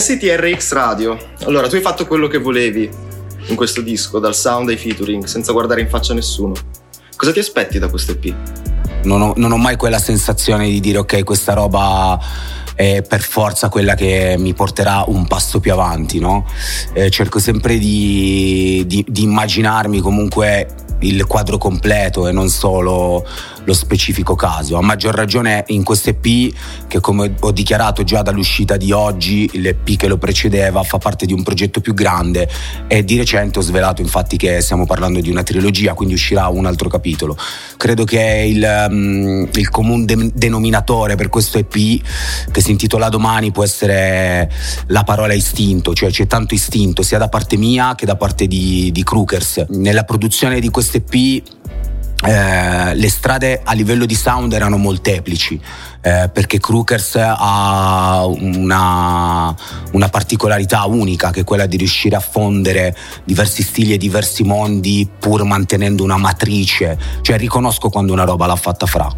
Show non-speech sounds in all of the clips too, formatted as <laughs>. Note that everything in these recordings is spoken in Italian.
NCTRX Radio. Allora, tu hai fatto quello che volevi in questo disco, dal sound ai featuring, senza guardare in faccia nessuno. Cosa ti aspetti da questo EP? Non ho, non ho mai quella sensazione di dire ok, questa roba è per forza quella che mi porterà un passo più avanti, no? Eh, cerco sempre di, di, di immaginarmi comunque il quadro completo e non solo lo specifico caso. A maggior ragione in questo EP, che come ho dichiarato già dall'uscita di oggi, l'EP che lo precedeva fa parte di un progetto più grande e di recente ho svelato infatti che stiamo parlando di una trilogia, quindi uscirà un altro capitolo. Credo che il, um, il comune de- denominatore per questo EP che si intitola Domani può essere la parola istinto, cioè c'è tanto istinto sia da parte mia che da parte di, di Crookers. Nella produzione di questo EP eh, le strade a livello di sound erano molteplici eh, perché Crookers ha una, una, particolarità unica che è quella di riuscire a fondere diversi stili e diversi mondi pur mantenendo una matrice. Cioè riconosco quando una roba l'ha fatta fra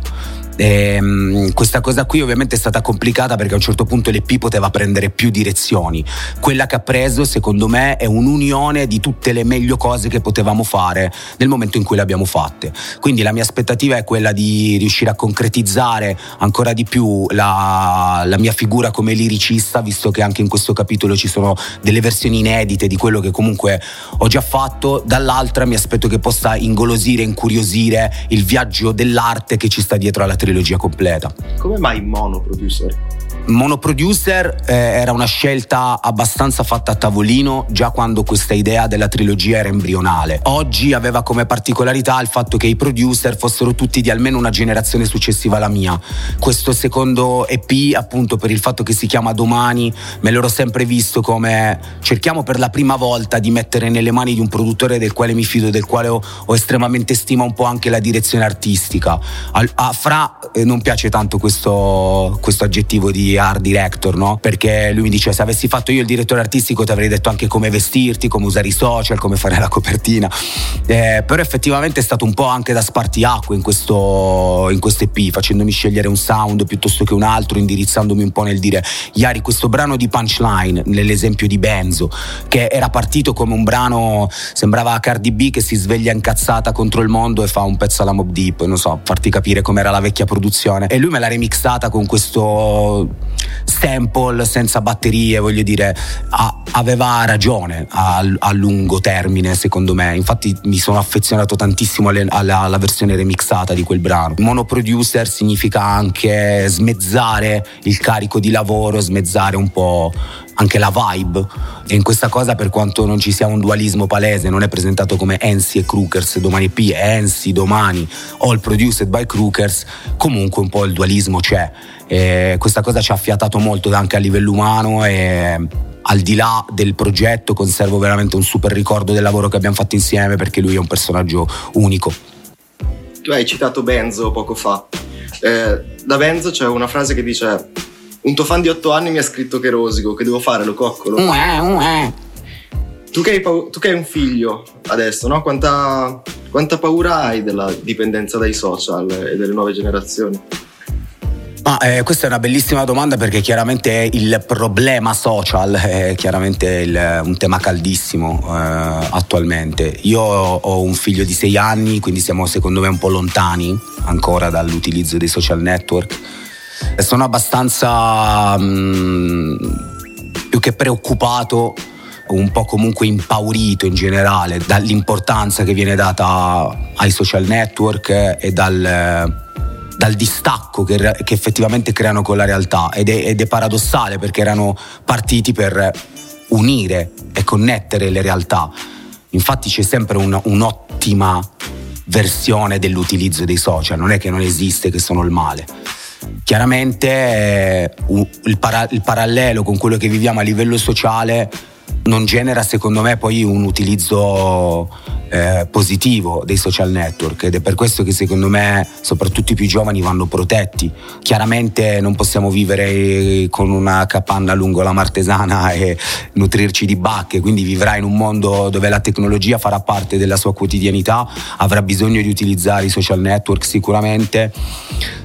e, ehm, questa cosa qui ovviamente è stata complicata perché a un certo punto l'EP poteva prendere più direzioni. Quella che ha preso, secondo me, è un'unione di tutte le meglio cose che potevamo fare nel momento in cui le abbiamo fatte. Quindi la mia aspettativa è quella di riuscire a concretizzare ancora di più la, la mia figura come liricista, visto che anche in questo capitolo ci sono delle versioni inedite di quello che comunque ho già fatto. Dall'altra mi aspetto che possa ingolosire, incuriosire il viaggio dell'arte che ci sta dietro alla trilogia completa. Come mai monoproducer? Monoproducer eh, era una scelta abbastanza fatta a tavolino già quando questa idea della trilogia era embrionale. Oggi aveva come particolarità il fatto che i producer fossero tutti di almeno una generazione successiva alla mia. Questo secondo EP, appunto per il fatto che si chiama Domani, me l'ero sempre visto come cerchiamo per la prima volta di mettere nelle mani di un produttore del quale mi fido, del quale ho, ho estremamente stima un po' anche la direzione artistica. A, a Fra eh, non piace tanto questo, questo aggettivo di art director, no? Perché lui mi dice se avessi fatto io il direttore artistico ti avrei detto anche come vestirti, come usare i social, come fare la copertina. Eh, però effettivamente è stato un po' anche da spartiacque in questo, in questo EP, facendomi scegliere un sound piuttosto che un altro, indirizzandomi un po' nel dire Iari questo brano di punchline, nell'esempio di Benzo, che era partito come un brano, sembrava Cardi B che si sveglia incazzata contro il mondo e fa un pezzo alla Mob Deep, non so, farti capire com'era la vecchia produzione. E lui me l'ha remixata con questo sample senza batterie, voglio dire, a, aveva ragione a, a, lungo termine, secondo me. Infatti, mi sono affezionato tantissimo alle, alla, alla, versione remixata di quel brano. Monoproducer significa anche smezzare il carico di lavoro, smezzare un po' anche la vibe. E in questa cosa, per quanto non ci sia un dualismo palese, non è presentato come Ensi e Crookers, domani P, Ensi, domani, all produced by Crookers, comunque un po' il dualismo c'è. E questa cosa ci ha affiatato molto anche a livello umano e al di là del progetto conservo veramente un super ricordo del lavoro che abbiamo fatto insieme perché lui è un personaggio unico. Tu hai citato Benzo poco fa Eh, da Benzo c'è una frase che dice un tuo fan di otto anni mi ha scritto che rosico, che devo fare, lo coccolo. Tu che, hai pau- tu che hai un figlio adesso, no? Quanta, quanta paura hai della dipendenza dai social e delle nuove generazioni? Ma eh, questa è una bellissima domanda perché chiaramente il problema social è chiaramente il, un tema caldissimo eh, attualmente. Io ho un figlio di sei anni, quindi siamo secondo me un po' lontani ancora dall'utilizzo dei social network. Sono abbastanza mh, mm, più che preoccupato un po' comunque impaurito in generale dall'importanza che viene data ai social network e dal, dal distacco che, che, effettivamente creano con la realtà ed è, ed è paradossale perché erano partiti per unire e connettere le realtà. Infatti c'è sempre un, un'ottima versione dell'utilizzo dei social, non è che non esiste che sono il male. Chiaramente eh, il, para- il parallelo con quello che viviamo a livello sociale non genera secondo me poi un utilizzo eh, positivo dei social network ed è per questo che secondo me soprattutto i più giovani vanno protetti. Chiaramente non possiamo vivere con una capanna lungo la Martesana <laughs> e nutrirci di bacche, quindi vivrà in un mondo dove la tecnologia farà parte della sua quotidianità, avrà bisogno di utilizzare i social network sicuramente.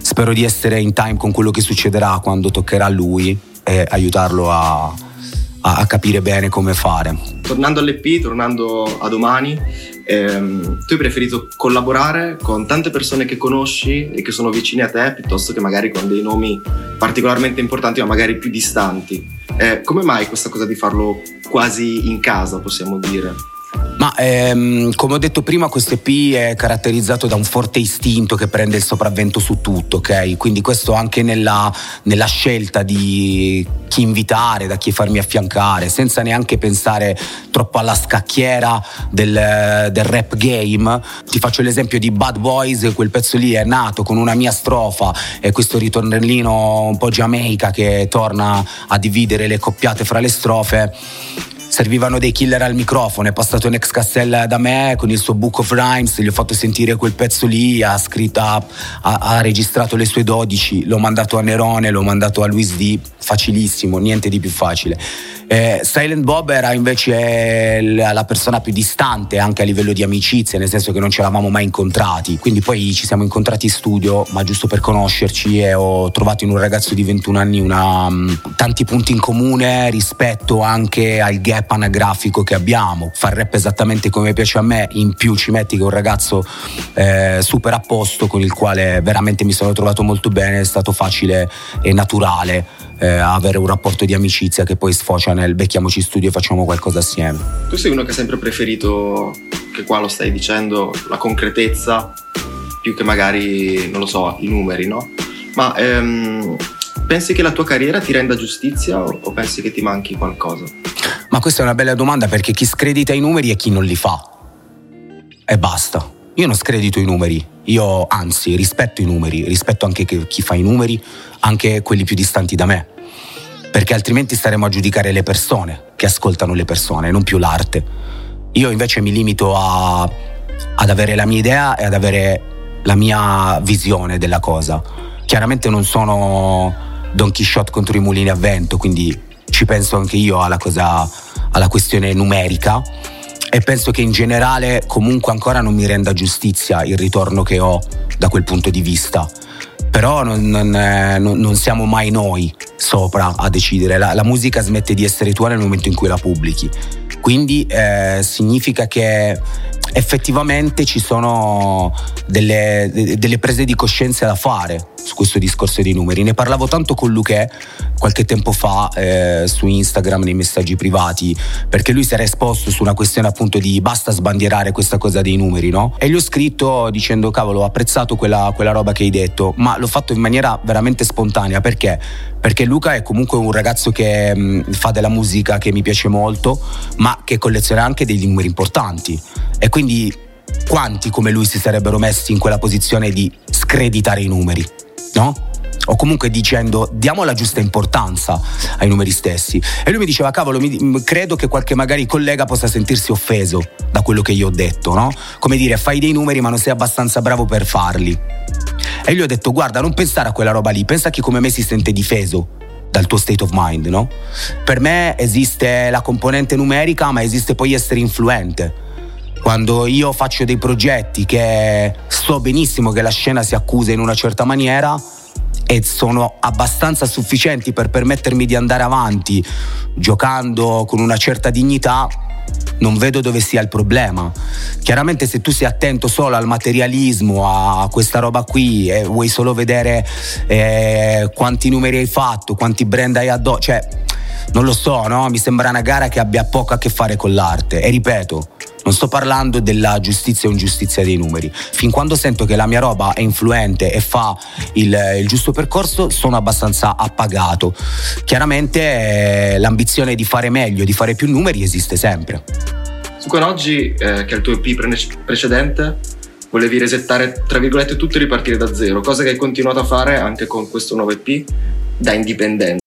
Spero di essere in time con quello che succederà quando toccherà a lui e aiutarlo a a, a capire bene come fare. Tornando all'EP, tornando a domani, ehm, tu hai preferito collaborare con tante persone che conosci e che sono vicine a te piuttosto che magari con dei nomi particolarmente importanti ma magari più distanti. Eh, come mai questa cosa di farlo quasi in casa, possiamo dire? Ma ehm, come ho detto prima, questo EP è caratterizzato da un forte istinto che prende il sopravvento su tutto, ok? Quindi questo anche nella, nella scelta di chi invitare, da chi farmi affiancare, senza neanche pensare troppo alla scacchiera del, del rap game. Ti faccio l'esempio di Bad Boys, quel pezzo lì è nato con una mia strofa e questo ritornellino un po' giamaica che torna a dividere le coppiate fra le strofe servivano dei killer al microfono, è passato un ex Cassella da me con il suo Book of Rhymes, gli ho fatto sentire quel pezzo lì, ha scritto, ha, ha registrato le sue 12, l'ho mandato a Nerone, l'ho mandato a Luis D, facilissimo, niente di più facile. Eh, Silent Bob era invece la persona più distante anche a livello di amicizia, nel senso che non ci eravamo mai incontrati, quindi poi ci siamo incontrati in studio, ma giusto per conoscerci e ho trovato in un ragazzo di 21 anni una, tanti punti in comune rispetto anche al gap anagrafico che abbiamo. Far rap esattamente come piace a me, in più ci metti che un ragazzo eh, super a posto con il quale veramente mi sono trovato molto bene, è stato facile e naturale eh, avere un rapporto di amicizia che poi sfocia nel becchiamoci studio e facciamo qualcosa assieme. Tu sei uno che ha sempre preferito, che qua lo stai dicendo, la concretezza più che magari, non lo so, i numeri, no? Ma ehm, pensi che la tua carriera ti renda giustizia o, pensi che ti manchi qualcosa? Ma questa è una bella domanda perché chi scredita i numeri è chi non li fa. E basta. Io non scredito i numeri, io anzi rispetto i numeri, rispetto anche chi fa i numeri, anche quelli più distanti da me, perché altrimenti staremo a giudicare le persone che ascoltano le persone, non più l'arte. Io invece mi limito a, ad avere la mia idea e ad avere la mia visione della cosa. Chiaramente non sono Don Quixote contro i mulini a vento, quindi ci penso anche io alla, cosa, alla questione numerica e penso che in generale comunque ancora non mi renda giustizia il ritorno che ho da quel punto di vista. Però non, non, non, non siamo mai noi sopra a decidere, la, la, musica smette di essere tua nel momento in cui la pubblichi. Quindi eh, significa che effettivamente ci sono delle, delle prese di coscienza da fare su questo discorso dei numeri. Ne parlavo tanto con Luque qualche tempo fa eh, su Instagram nei messaggi privati, perché lui si era esposto su una questione appunto di basta sbandierare questa cosa dei numeri, no? E gli ho scritto dicendo cavolo ho apprezzato quella, quella roba che hai detto, ma l'ho fatto in maniera veramente spontanea, perché? Perché Luca è comunque un ragazzo che mh, mm, fa della musica che mi piace molto, ma che colleziona anche dei numeri importanti. E quindi quanti come lui si sarebbero messi in quella posizione di screditare i numeri? no? o comunque dicendo diamo la giusta importanza ai numeri stessi. E lui mi diceva, cavolo, mi, credo che qualche magari collega possa sentirsi offeso da quello che io ho detto, no? Come dire, fai dei numeri ma non sei abbastanza bravo per farli. E gli ho detto guarda non pensare a quella roba lì, pensa a chi come me si sente difeso dal tuo state of mind, no? Per me esiste la componente numerica, ma esiste poi essere influente. Quando io faccio dei progetti che so benissimo che la scena si accusa in una certa maniera e sono abbastanza sufficienti per permettermi di andare avanti giocando con una certa dignità, non vedo dove sia il problema. Chiaramente se tu sei attento solo al materialismo, a questa roba qui e vuoi solo vedere eh, quanti numeri hai fatto, quanti brand hai addosso, cioè non lo so, no? Mi sembra una gara che abbia poco a che fare con l'arte. E ripeto, non sto parlando della giustizia o ingiustizia dei numeri. Fin quando sento che la mia roba è influente e fa il, il giusto percorso, sono abbastanza appagato. Chiaramente eh, l'ambizione di fare meglio, di fare più numeri esiste sempre. Su con oggi, eh, che è il tuo EP pre- precedente, volevi resettare, tra virgolette, tutto e ripartire da zero, cosa che hai continuato a fare anche con questo nuovo EP da indipendente.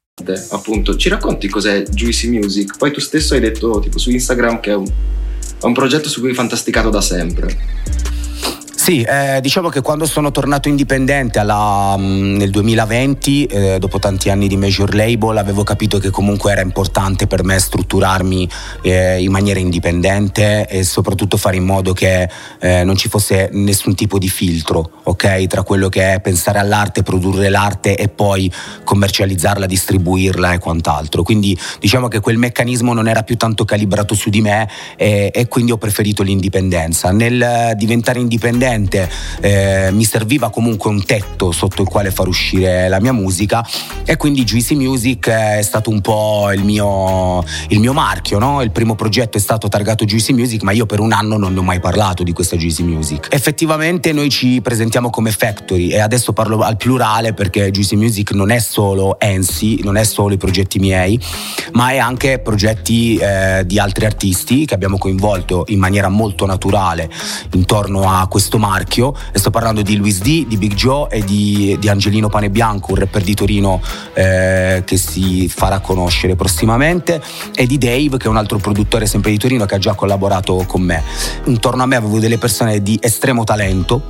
Appunto, ci racconti cos'è Juicy Music? Poi tu stesso hai detto tipo su Instagram che è un, è un progetto su cui hai fantasticato da sempre. Sì, eh, diciamo che quando sono tornato indipendente alla, mm, nel 2020, eh, dopo tanti anni di major label, avevo capito che comunque era importante per me strutturarmi eh, in maniera indipendente e soprattutto fare in modo che eh, non ci fosse nessun tipo di filtro, ok? Tra quello che è pensare all'arte, produrre l'arte e poi commercializzarla, distribuirla e quant'altro. Quindi diciamo che quel meccanismo non era più tanto calibrato su di me e, e quindi ho preferito l'indipendenza. Nel eh, diventare indipendente sicuramente eh, mi serviva comunque un tetto sotto il quale far uscire la mia musica e quindi Juicy Music è stato un po' il mio, il mio marchio, no? il primo progetto è stato targato Juicy Music ma io per un anno non ne ho mai parlato di questa Juicy Music. Effettivamente noi ci presentiamo come Factory e adesso parlo al plurale perché Juicy Music non è solo Ensi, non è solo i progetti miei, ma è anche progetti eh, di altri artisti che abbiamo coinvolto in maniera molto naturale intorno a questo marchio e sto parlando di Luis D, di Big Joe e di, di Angelino Panebianco, un rapper di Torino eh, che si farà conoscere prossimamente e di Dave che è un altro produttore sempre di Torino che ha già collaborato con me. Intorno a me avevo delle persone di estremo talento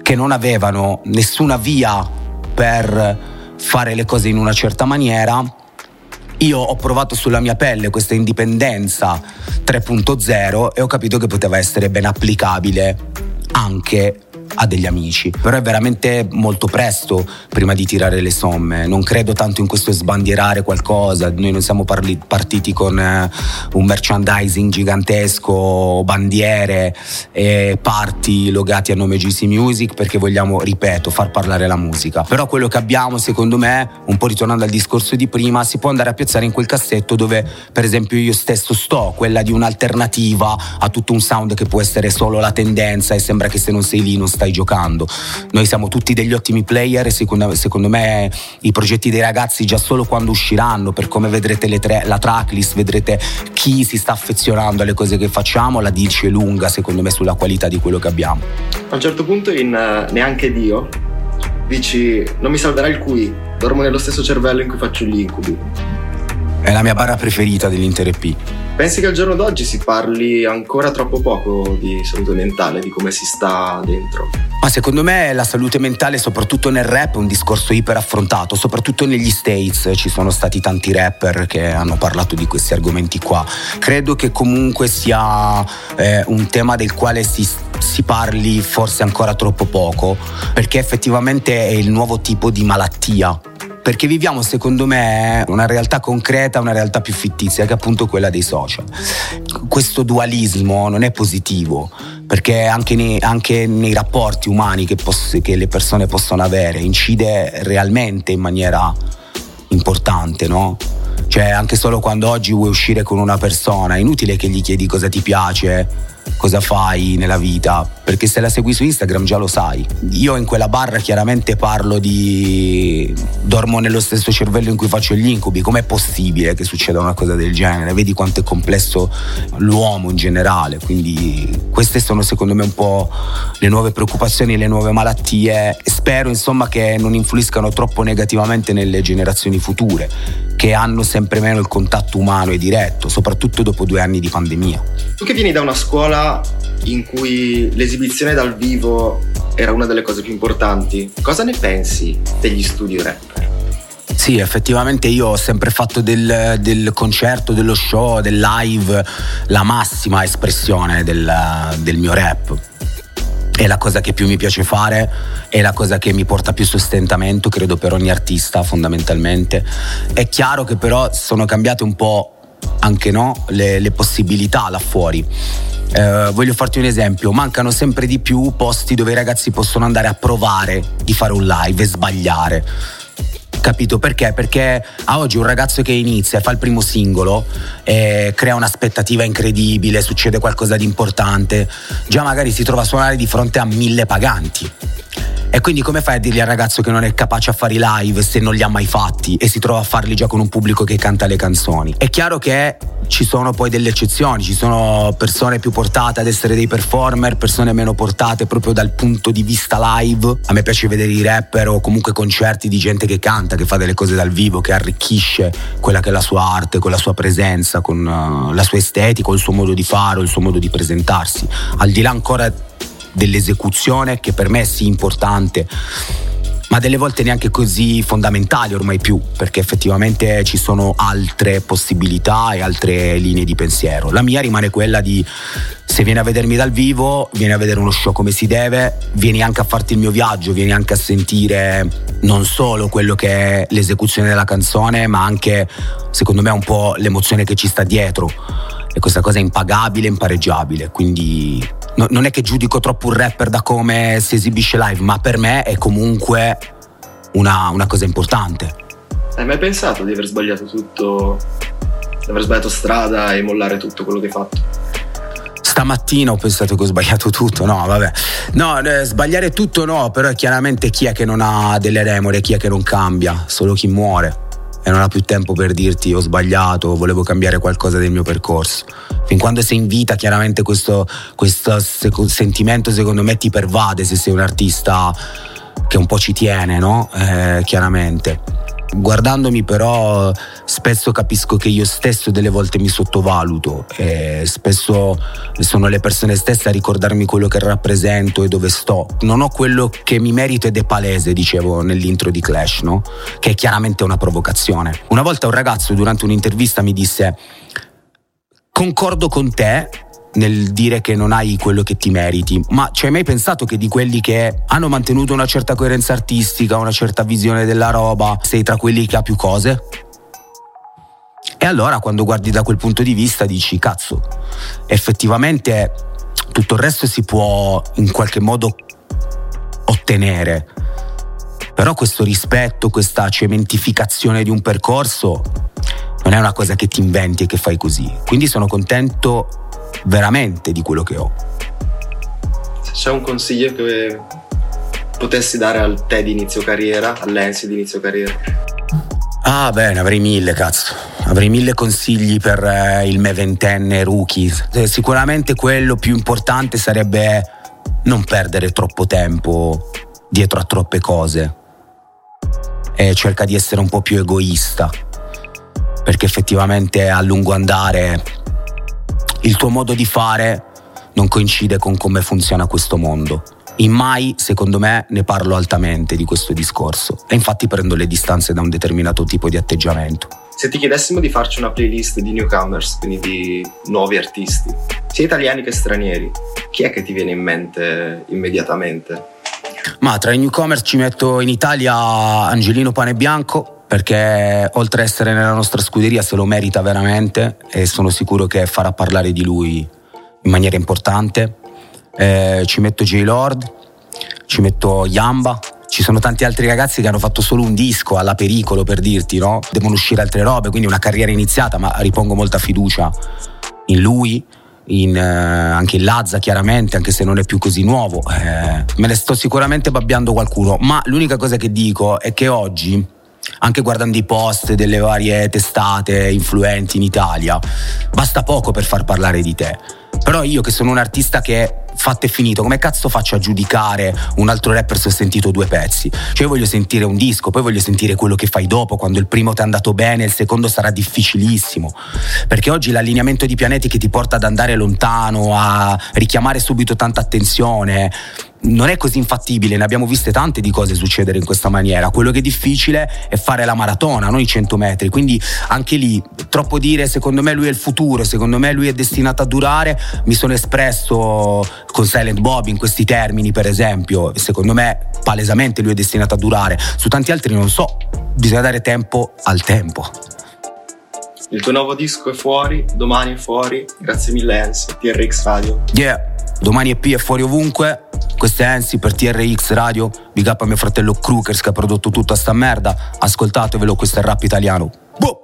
che non avevano nessuna via per fare le cose in una certa maniera io ho provato sulla mia pelle questa indipendenza 3.0 e ho capito che poteva essere ben applicabile anche ha degli amici. Però è veramente molto presto prima di tirare le somme. Non credo tanto in questo sbandierare qualcosa. Noi non siamo parli, partiti con eh, un merchandising gigantesco, bandiere e party logati a nome GC Music perché vogliamo, ripeto, far parlare la musica. Però quello che abbiamo, secondo me, un po' ritornando al discorso di prima, si può andare a piazzare in quel cassetto dove, per esempio, io stesso sto, quella di un'alternativa a tutto un sound che può essere solo la tendenza e sembra che se non sei lì non stai giocando. Noi siamo tutti degli ottimi player e secondo, secondo me i progetti dei ragazzi già solo quando usciranno, per come vedrete tre, la tracklist, vedrete chi si sta affezionando alle cose che facciamo, la dice lunga secondo me sulla qualità di quello che abbiamo. A un certo punto in uh, Neanche Dio dici non mi salverà il qui, dormo nello stesso cervello in cui faccio gli incubi. È la mia barra preferita dell'intero EP. Pensi che al giorno d'oggi si parli ancora troppo poco di salute mentale, di come si sta dentro? Ma secondo me la salute mentale, soprattutto nel rap, è un discorso iper affrontato, soprattutto negli States ci sono stati tanti rapper che hanno parlato di questi argomenti qua. Credo che comunque sia eh, un tema del quale si, si parli forse ancora troppo poco, perché effettivamente è il nuovo tipo di malattia perché viviamo secondo me una realtà concreta, una realtà più fittizia che è appunto quella dei social. Questo dualismo non è positivo perché anche nei, anche nei rapporti umani che, poss- che, le persone possono avere incide realmente in maniera importante, no? Cioè anche solo quando oggi vuoi uscire con una persona, è inutile che gli chiedi cosa ti piace cosa fai nella vita, perché se la segui su Instagram già lo sai. Io in quella barra chiaramente parlo di dormo nello stesso cervello in cui faccio gli incubi, com'è possibile che succeda una cosa del genere? Vedi quanto è complesso l'uomo in generale, quindi queste sono secondo me un po' le nuove preoccupazioni, le nuove malattie e spero insomma che non influiscano troppo negativamente nelle generazioni future che hanno sempre meno il contatto umano e diretto, soprattutto dopo due anni di pandemia. Tu che vieni da una scuola in cui l'esibizione dal vivo era una delle cose più importanti, cosa ne pensi degli studio rapper? Sì, effettivamente io ho sempre fatto del, del, concerto, dello show, del live la massima espressione del, del mio rap è la cosa che più mi piace fare, è la cosa che mi porta più sostentamento, credo per ogni artista fondamentalmente. È chiaro che però sono cambiate un po' anche no, le, le possibilità là fuori. Eh, voglio farti un esempio, mancano sempre di più posti dove i ragazzi possono andare a provare di fare un live e sbagliare Capito perché? Perché a oggi un ragazzo che inizia e fa il primo singolo eh, crea un'aspettativa incredibile, succede qualcosa di importante, già magari si trova a suonare di fronte a mille paganti. E quindi come fai a dirgli al ragazzo che non è capace a fare i live se non li ha mai fatti e si trova a farli già con un pubblico che canta le canzoni? È chiaro che ci sono poi delle eccezioni, ci sono persone più portate ad essere dei performer, persone meno portate proprio dal punto di vista live. A me piace vedere i rapper o comunque concerti di gente che canta, che fa delle cose dal vivo, che arricchisce quella che è la sua arte, con la sua presenza, con uh, la sua estetica, il suo modo di fare, il suo modo di presentarsi. Al di là ancora dell'esecuzione che per me è sì importante ma delle volte neanche così fondamentali ormai più, perché effettivamente ci sono altre possibilità e altre linee di pensiero. La mia rimane quella di se vieni a vedermi dal vivo, vieni a vedere uno show come si deve, vieni anche a farti il mio viaggio, vieni anche a sentire non solo quello che è l'esecuzione della canzone, ma anche secondo me un po' l'emozione che ci sta dietro. E questa cosa è impagabile, impareggiabile, quindi no, non è che giudico troppo un rapper da come si esibisce live, ma per me è comunque una, una cosa importante. Hai mai pensato di aver sbagliato tutto, di aver sbagliato strada e mollare tutto quello che hai fatto? Stamattina ho pensato che ho sbagliato tutto, no, vabbè. No, eh, sbagliare tutto no, però è chiaramente chi è che non ha delle remore, chi è che non cambia, solo chi muore e non ha più tempo per dirti ho sbagliato, volevo cambiare qualcosa del mio percorso. Fin quando sei in vita, chiaramente questo, questo sentimento secondo me ti pervade se sei un artista che un po' ci tiene, no? Eh, chiaramente. Guardandomi però spesso capisco che io stesso delle volte mi sottovaluto e spesso sono le persone stesse a ricordarmi quello che rappresento e dove sto. Non ho quello che mi merito ed è palese, dicevo nell'intro di Clash, no? Che è chiaramente una provocazione. Una volta un ragazzo durante un'intervista mi disse concordo con te nel dire che non hai quello che ti meriti, ma ci hai mai pensato che di quelli che hanno mantenuto una certa coerenza artistica, una certa visione della roba, sei tra quelli che ha più cose? E allora quando guardi da quel punto di vista dici, cazzo, effettivamente tutto il resto si può in qualche modo ottenere. Però questo rispetto, questa cementificazione di un percorso non è una cosa che ti inventi e che fai così. Quindi sono contento veramente di quello che ho. C'è un consiglio che potessi dare al te di inizio carriera, all'Ensi di inizio carriera? Ah, bene, avrei mille, cazzo. Avrei mille consigli per eh, il me ventenne rookies. Eh, sicuramente quello più importante sarebbe non perdere troppo tempo dietro a troppe cose. E cerca di essere un po' più egoista perché effettivamente a lungo andare il tuo modo di fare non coincide con come funziona questo mondo. In mai, secondo me, ne parlo altamente di questo discorso e infatti prendo le distanze da un determinato tipo di atteggiamento. Se ti chiedessimo di farci una playlist di newcomers, quindi di nuovi artisti, sia italiani che stranieri, chi è che ti viene in mente immediatamente? Ma tra i newcomers ci metto in Italia Angelino Pane Bianco, perché oltre a essere nella nostra scuderia se lo merita veramente e sono sicuro che farà parlare di lui in maniera importante. Eh, ci metto J-Lord, ci metto Yamba, ci sono tanti altri ragazzi che hanno fatto solo un disco alla pericolo per dirti, no? Devono uscire altre robe, quindi una carriera iniziata, ma ripongo molta fiducia in lui, in, eh, anche in Lazza chiaramente, anche se non è più così nuovo. Eh, me ne sto sicuramente babbiando qualcuno, ma l'unica cosa che dico è che oggi anche guardando i post delle varie testate influenti in Italia, basta poco per far parlare di te. Però io che sono un artista che fatto e finito, come cazzo faccio a giudicare un altro rapper se ho sentito due pezzi? Cioè io voglio sentire un disco, poi voglio sentire quello che fai dopo, quando il primo ti è andato bene, il secondo sarà difficilissimo. Perché oggi l'allineamento di pianeti che ti porta ad andare lontano, a richiamare subito tanta attenzione, non è così infattibile, ne abbiamo viste tante di cose succedere in questa maniera. Quello che è difficile è fare la maratona, non i 100 metri. Quindi anche lì, troppo dire secondo me lui è il futuro, secondo me lui è destinato a durare. Mi sono espresso con Silent Bob in questi termini, per esempio. Secondo me palesemente lui è destinato a durare. Su tanti altri non so, bisogna dare tempo al tempo. Il tuo nuovo disco è fuori, domani è fuori. Grazie mille, Enzi, TRX Radio. Yeah. Domani EP è fuori ovunque. Questo è Ensi per TRX Radio. Big up a mio fratello Crookers che ha prodotto tutta sta merda. Ascoltatevelo, questo è il rap italiano. Boh!